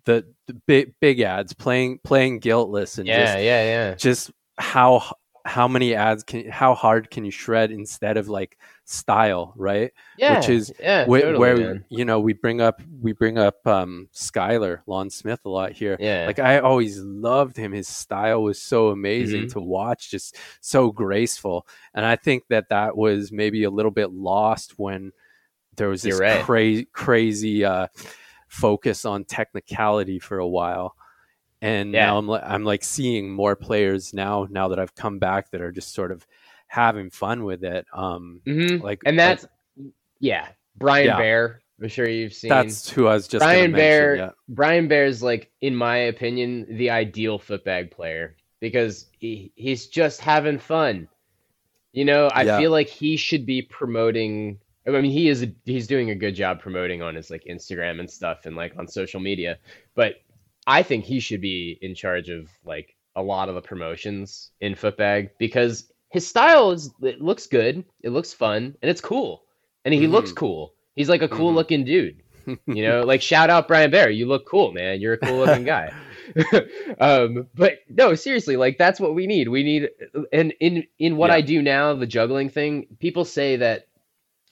the, the big big ads, playing playing guiltless, and Yeah, just yeah, yeah. just how how many ads can how hard can you shred instead of like style, right? Yeah, which is yeah, Wh- totally, where man. you know we bring up we bring up um Skylar Lon Smith a lot here. yeah, Like I always loved him. His style was so amazing Mhm. to watch, just so graceful. And I think that that was maybe a little bit lost when there was this right. crazy crazy uh, focus on technicality for a while. And Yeah. now I'm like I'm like seeing more players now now that I've come back that are just sort of having fun with it. Um, Mhm. like and like, that's yeah, Brian Yeah. Bear. I'm sure you've seen. that's who I was just Brian mention, Bear. yeah. Brian Bear's like, in my opinion, the ideal footbag player because he, he's just having fun. You know, I Yeah. feel like he should be promoting. I mean, he is. He's doing a good job promoting on his like Instagram and stuff and like on social media. But I think he should be in charge of like a lot of the promotions in Footbag because his style is it looks good, it looks fun, and it's cool. And he mm-hmm. looks cool. He's like a cool mm-hmm. looking dude. You know, like shout out Brian Bear. You look cool, man. You're a cool looking guy. um, but no, seriously, like that's what we need. We need, and in in what yeah. I do now, the juggling thing. People say that,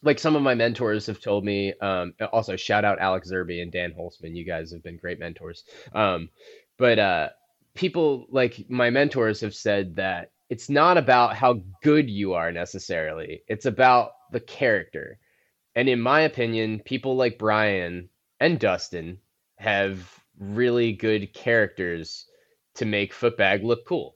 like some of my mentors have told me. Um, also, shout out Alex Zerbe and Dan Holzman. You guys have been great mentors. Um, but uh, people like my mentors have said that it's not about how good you are necessarily. It's about the character. And in my opinion, people like Brian and Dustin have really good characters to make Footbag look cool.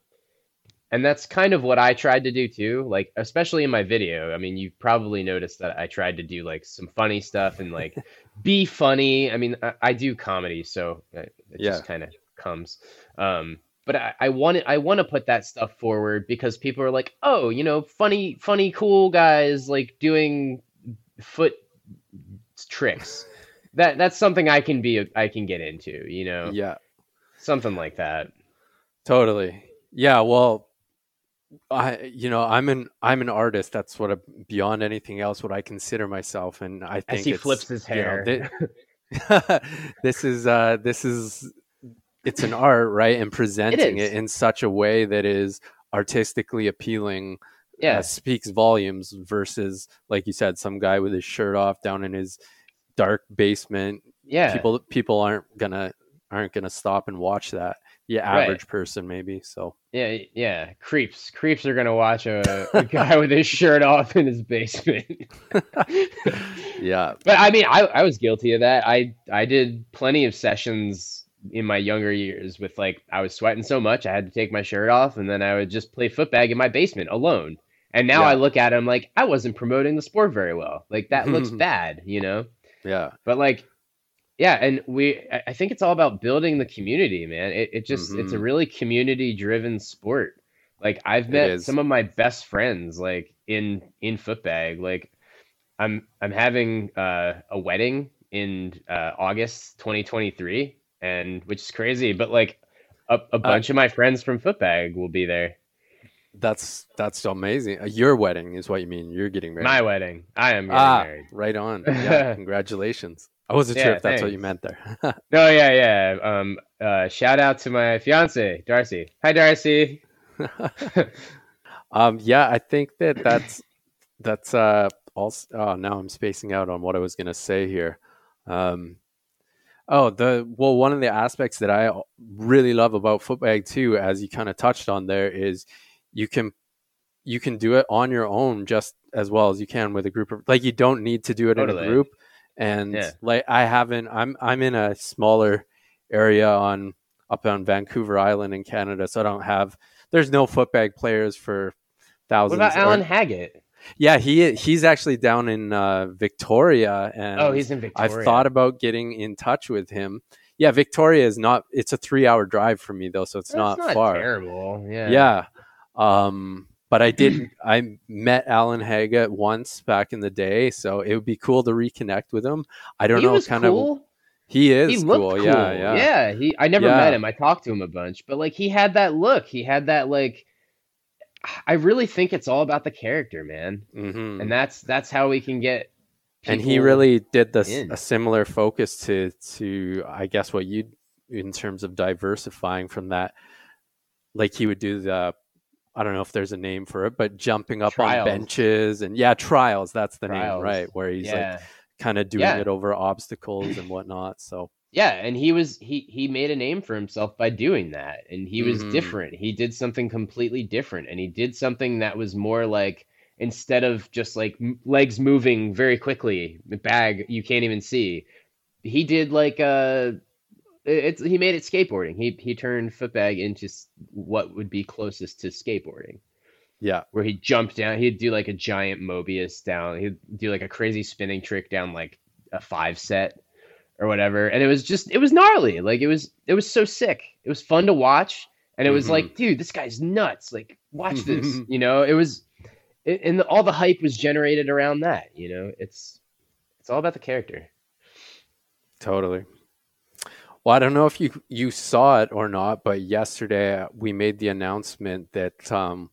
And that's kind of what I tried to do too, like especially in my video. I mean, you probably noticed that I tried to do like some funny stuff and like be funny. I mean, I, I do comedy, so it yeah. just kind of comes. Um, but I, I want I want to put that stuff forward because people are like, oh, you know, funny, funny, cool guys like doing foot tricks. that that's something I can be I can get into, you know. Yeah. Something like that. Totally. Yeah, well, I you know, I'm an I'm an artist. That's what I, beyond anything else what I consider myself and I think As he flips his hair. You know, this, this is uh this is it's an art, right? And presenting it, it in such a way that is artistically appealing yeah. Uh, speaks volumes versus like you said some guy with his shirt off down in his dark basement yeah people people aren't gonna aren't gonna stop and watch that the average right. person maybe so yeah yeah creeps creeps are gonna watch a, a guy with his shirt off in his basement yeah but i mean I, I was guilty of that i i did plenty of sessions in my younger years with like I was sweating so much I had to take my shirt off and then I would just play footbag in my basement alone. And now yeah. I look at him like I wasn't promoting the sport very well. Like that looks bad, you know? Yeah. But like yeah, and we I think it's all about building the community, man. It it just mm-hmm. it's a mm-hmm. really community driven sport. Like I've met some of my best friends like in in footbag. Like I'm I'm having uh, a wedding in uh, August 2023 and which is crazy. But like a, a uh, bunch uh, of my friends from Footbag will be there. That's that's amazing. Uh, your wedding is what you mean. You're getting married. My wedding. I am getting ah, married. Right on. Yeah, congratulations. I wasn't yeah, sure if that's thanks. what you meant there. no, yeah, yeah. Um, uh, shout out to my fiance, Darcy. Hi, Darcy. um, yeah, I think that that's that's uh also. Oh, now I'm spacing out on what I was gonna say here. Um, Oh, the well, one of the aspects that I really love about Footbag too, as you kind of touched on there, is you can you can do it on your own just as well as you can with a group of like you don't need to do it totally. in a group. And yeah. like I haven't, I'm I'm in a smaller area on up on Vancouver Island in Canada, so I don't have. There's no footbag players for thousands. What about Alan Haggett? Yeah, he he's actually down in uh, Victoria, and oh, he's in Victoria. I've thought about getting in touch with him. Yeah, Victoria is not. It's a three-hour drive for me though, so it's not, not, far. Terrible. Yeah. Yeah. Um, but I did. I met Alan Haggett once back in the day, so it would be cool to reconnect with him. I don't he know, kind cool. of. He is he cool. cool. Yeah, yeah. Yeah, he I never yeah. met him. I talked to him a bunch, but like he had that look. He had that like I really think it's all about the character, man, mm-hmm. and that's that's how we can get. And he really did this a similar focus to to I guess what you in terms of diversifying from that. Like he would do the I don't know if there's a name for it, but jumping up trials. on benches and yeah, trials. That's the trials. name, right? Where he's yeah. like kind of doing yeah. it over obstacles and whatnot. So yeah and he was he he made a name for himself by doing that and he was mm-hmm. different he did something completely different and he did something that was more like instead of just like legs moving very quickly bag you can't even see he did like uh it's he made it skateboarding he he turned footbag into what would be closest to skateboarding yeah where he jumped down he'd do like a giant mobius down he'd do like a crazy spinning trick down like a five set or whatever. And it was just it was gnarly. Like it was it was so sick. It was fun to watch. And it was mm-hmm. like, dude, this guy's nuts. Like, watch this. you know, it was it, and the, all the hype was generated around that, you know. It's it's all about the character. Totally. Well, I don't know if you you saw it or not, but yesterday we made the announcement that um,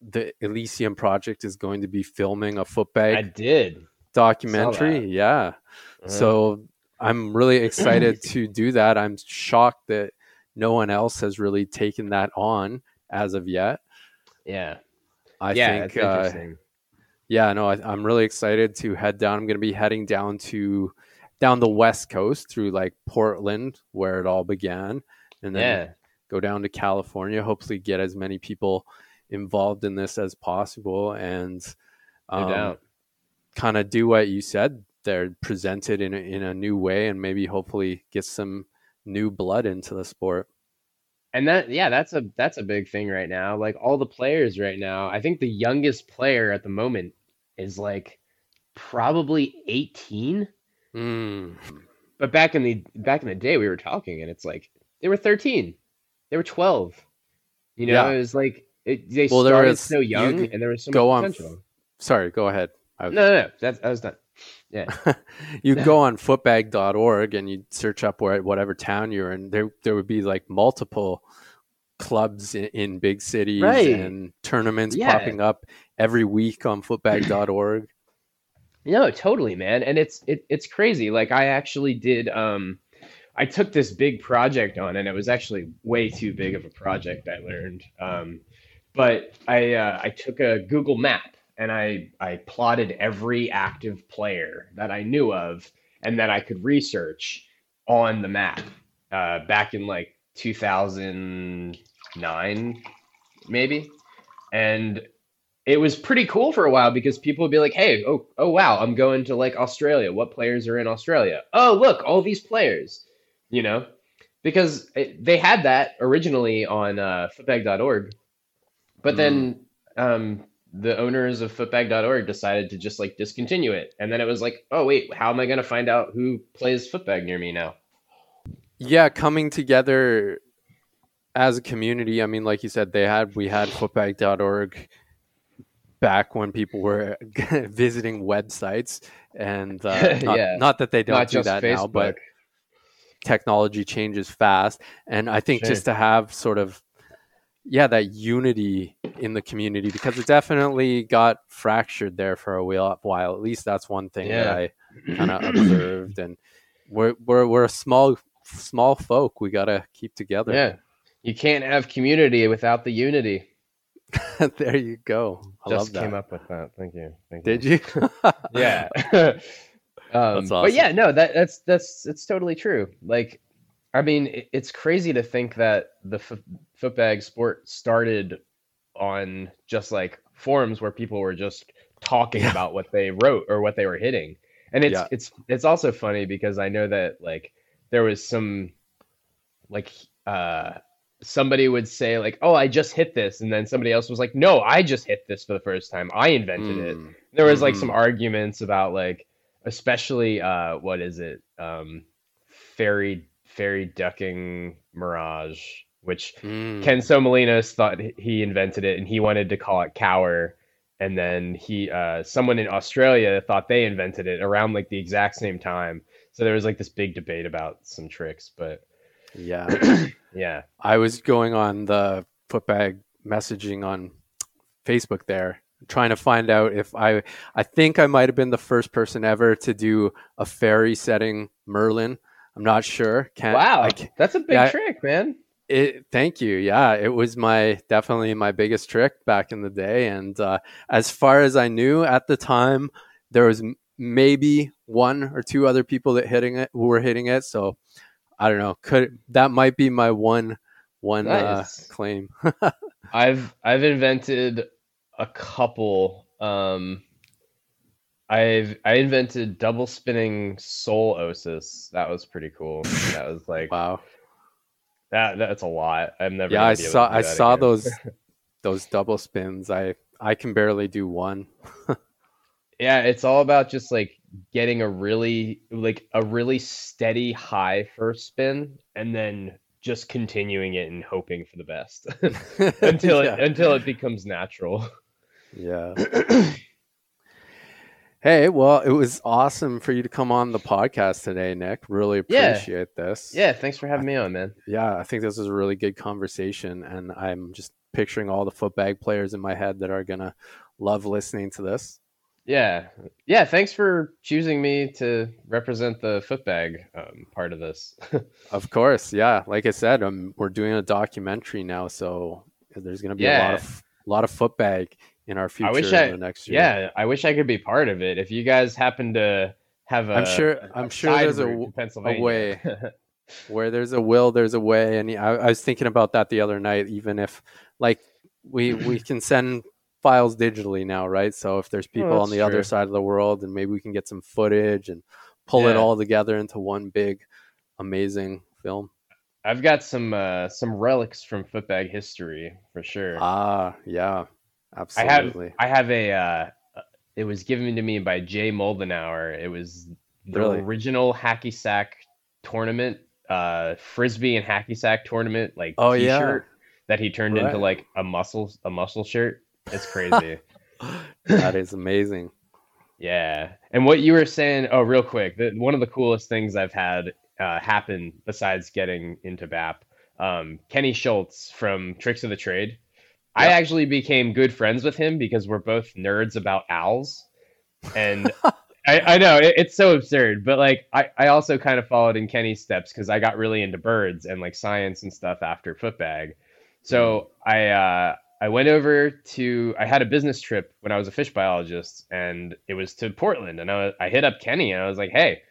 the Elysium Project is going to be filming a footbag. I did documentary. Yeah. Uh-huh. So I'm really excited to do that. I'm shocked that no one else has really taken that on as of yet. Yeah. I yeah, think, uh, yeah, no, I, am really excited to head down. I'm going to be heading down to down the west coast through like Portland, where it all began, and then yeah. go down to California. Hopefully, get as many people involved in this as possible, and um, kind of do what you said. They're presented in a, in a new way, and maybe hopefully get some new blood into the sport. And that yeah, that's a that's a big thing right now. Like all the players right now, I think the youngest player at the moment is like probably 18. Mm. But back in the back in the day we were talking and it's like they were 13. They were 12. You know, yeah. it was like it, they well, started so young you, and there was so go much potential. On, sorry, go ahead. Was, no, no, no, that's I was done. Yeah. you go on footbag.org and you search up where whatever town you're in. There there would be like multiple clubs in, in big cities right. and tournaments yeah. popping up every week on footbag.org. No, totally, man. And it's it, it's crazy. Like I actually did um I took this big project on and it was actually way too big of a project I learned. Um but I uh, I took a Google map and I I plotted every active player that I knew of and that I could research on the map uh, back in like 2009 maybe and it was pretty cool for a while because people would be like hey oh oh wow i'm going to like australia what players are in australia oh look all these players you know because it, they had that originally on uh, footbag.org but mm. then um, the owners of footbag.org decided to just like discontinue it. And then it was like, oh, wait, how am I going to find out who plays footbag near me now? Yeah, coming together as a community. I mean, like you said, they had, we had footbag.org back when people were visiting websites. And uh, not, yeah. not that they don't not do that Facebook. now, but technology changes fast. And I think sure. just to have sort of yeah that unity in the community because it definitely got fractured there for a while at least that's one thing yeah. that i kind of observed and we're, we're we're a small small folk we gotta keep together yeah you can't have community without the unity there you go I just came up with that thank you thank did you, you? yeah um, awesome. but yeah no that that's that's it's totally true like I mean, it's crazy to think that the f- footbag sport started on just like forums where people were just talking yeah. about what they wrote or what they were hitting. And it's yeah. it's it's also funny because I know that like there was some like uh somebody would say like, "Oh, I just hit this," and then somebody else was like, "No, I just hit this for the first time. I invented mm. it." There was like mm-hmm. some arguments about like, especially uh, what is it, um, fairy fairy ducking mirage, which mm. Ken Somolinos thought he invented it and he wanted to call it Cower. And then he, uh, someone in Australia thought they invented it around like the exact same time. So there was like this big debate about some tricks, but yeah, yeah. I was going on the footbag messaging on Facebook there, trying to find out if I, I think I might have been the first person ever to do a fairy setting Merlin I'm not sure. Can't, wow, that's a big yeah, trick, man. It, thank you. Yeah, it was my definitely my biggest trick back in the day. And uh, as far as I knew at the time, there was maybe one or two other people that hitting it who were hitting it. So I don't know. Could that might be my one one uh, nice. uh, claim? I've I've invented a couple. Um, I've I invented double spinning soul osis. That was pretty cool. That was like wow. That that's a lot. I'm never. Yeah, I saw I saw again. those those double spins. I I can barely do one. yeah, it's all about just like getting a really like a really steady high first spin and then just continuing it and hoping for the best until yeah. it until it becomes natural. Yeah. Hey, well, it was awesome for you to come on the podcast today, Nick. Really appreciate yeah. this. Yeah, thanks for having me on, man. Yeah, I think this is a really good conversation, and I'm just picturing all the footbag players in my head that are gonna love listening to this. Yeah, yeah. Thanks for choosing me to represent the footbag um, part of this. of course, yeah. Like I said, um, we're doing a documentary now, so there's gonna be yeah. a lot of a lot of footbag in our future. I wish I next year. Yeah, I wish I could be part of it. If you guys happen to have a, I'm sure. i I'm sure there's a, a way. where there's a will, there's a way. And I, I was thinking about that the other night. Even if, like, we we can send files digitally now, right? So if there's oh, people oh, on the true. other side of the world, and maybe we can get some footage and pull yeah. it all together into one big, amazing film. I've got some uh, some relics from footbag history for sure. Ah, yeah. Absolutely. I have I have a uh, it was given to me by Jay Moldenauer. It was the really? original hacky sack tournament, uh, frisbee and hacky sack tournament, like oh t-shirt yeah, that he turned right. into like a muscle a muscle shirt. It's crazy. that is amazing. Yeah, and what you were saying, oh, real quick, the, one of the coolest things I've had uh, happen besides getting into BAP, um, Kenny Shults from Tricks of the Trade I actually became good friends with him because we're both nerds about owls. And I, I, know it, it's so absurd, but like I, I also kind of followed in Kenny's steps because I got really into birds and like science and stuff after footbag. So mm. I uh, I went over to I had a business trip when I was a fish biologist and it was to Portland and I, I hit up Kenny and I was like, hey,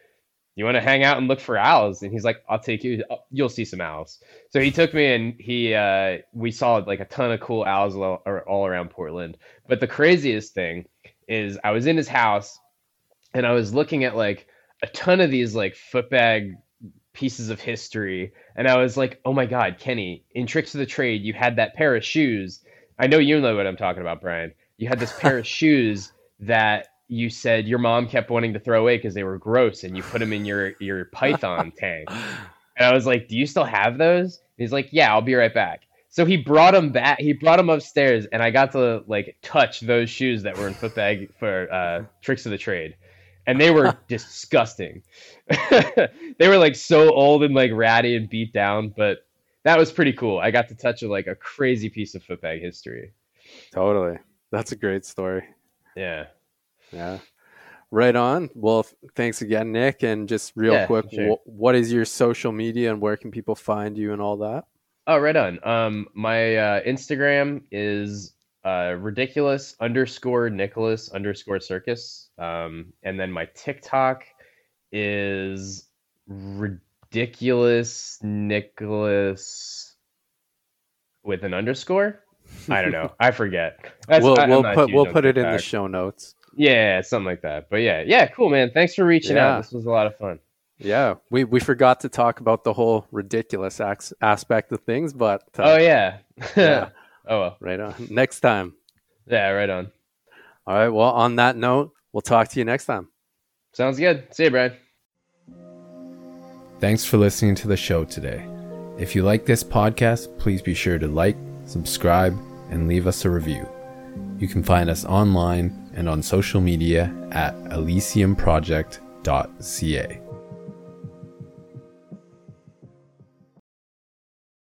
you want to hang out and look for owls? And he's like i'll take you you'll see some owls. So he took me and he uh, we saw like a ton of cool owls all, all around portland. But the craziest thing is i was in his house and i was looking at like a ton of these like footbag pieces of history and i was like oh my god kenny in tricks of the trade you had that pair of shoes i know you know what i'm talking about brian. You had this pair of shoes that you said your mom kept wanting to throw away because they were gross and you put them in your your python tank. And i was like do you still have those? And he's like yeah i'll be right back. So he brought them back he brought them upstairs and i got to like touch those shoes that were in footbag for uh, tricks of the trade. And they were disgusting. They were like so old and like ratty and beat down but that was pretty cool i got to touch like a crazy piece of footbag history totally that's a great story yeah yeah. Right on. Well, thanks again, Nick. And just real yeah, quick, sure. wh- what is your social media and where can people find you and all that? Oh, right on. Um, my uh, Instagram is uh, ridiculous underscore Nicholas underscore circus. Um, and then my TikTok is ridiculous Nicholas with an underscore. I don't know. I forget. That's, we'll, we'll put we'll put it in the show notes. Yeah, something like that. But yeah, yeah, cool, man. Thanks for reaching yeah. out. This was a lot of fun. Yeah, we we forgot to talk about the whole ridiculous ac- aspect of things, but uh, oh yeah, yeah. oh well. right on. Next time. Yeah, right on. All right. Well, on that note, we'll talk to you next time. Sounds good. See you, Brian. Thanks for listening to the show today. If you like this podcast, please be sure to like, subscribe, and leave us a review. You can find us online and on social media at elysiumproject.ca.